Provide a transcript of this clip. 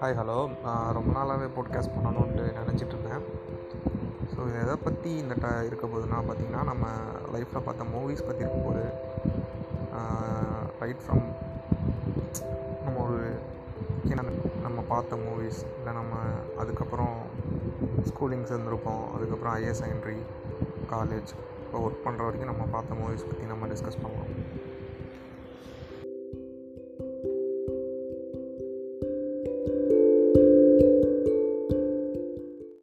Hi hello நான் ரொம்ப நாளாகவே போட்காஸ்ட் பண்ணணுன்ட்டு நினச்சிட்டு இருந்தேன் ஸோ இது எதை பற்றி இந்த ட இருக்க போதுன்னா பார்த்திங்கன்னா நம்ம லைஃப்பில் பார்த்த மூவிஸ் பற்றி இருக்க போது ரைட் ஃப்ரம் நம்ம ஒரு என்ன நம்ம பார்த்த மூவிஸ் இல்லை நம்ம அதுக்கப்புறம் ஸ்கூலிங் சேர்ந்துருப்போம் அதுக்கப்புறம் ஹையர் செகண்டரி காலேஜ் இப்போ ஒர்க் பண்ணுற வரைக்கும் நம்ம பார்த்த மூவிஸ் பற்றி நம்ம டிஸ்கஸ் பண்ணலாம்.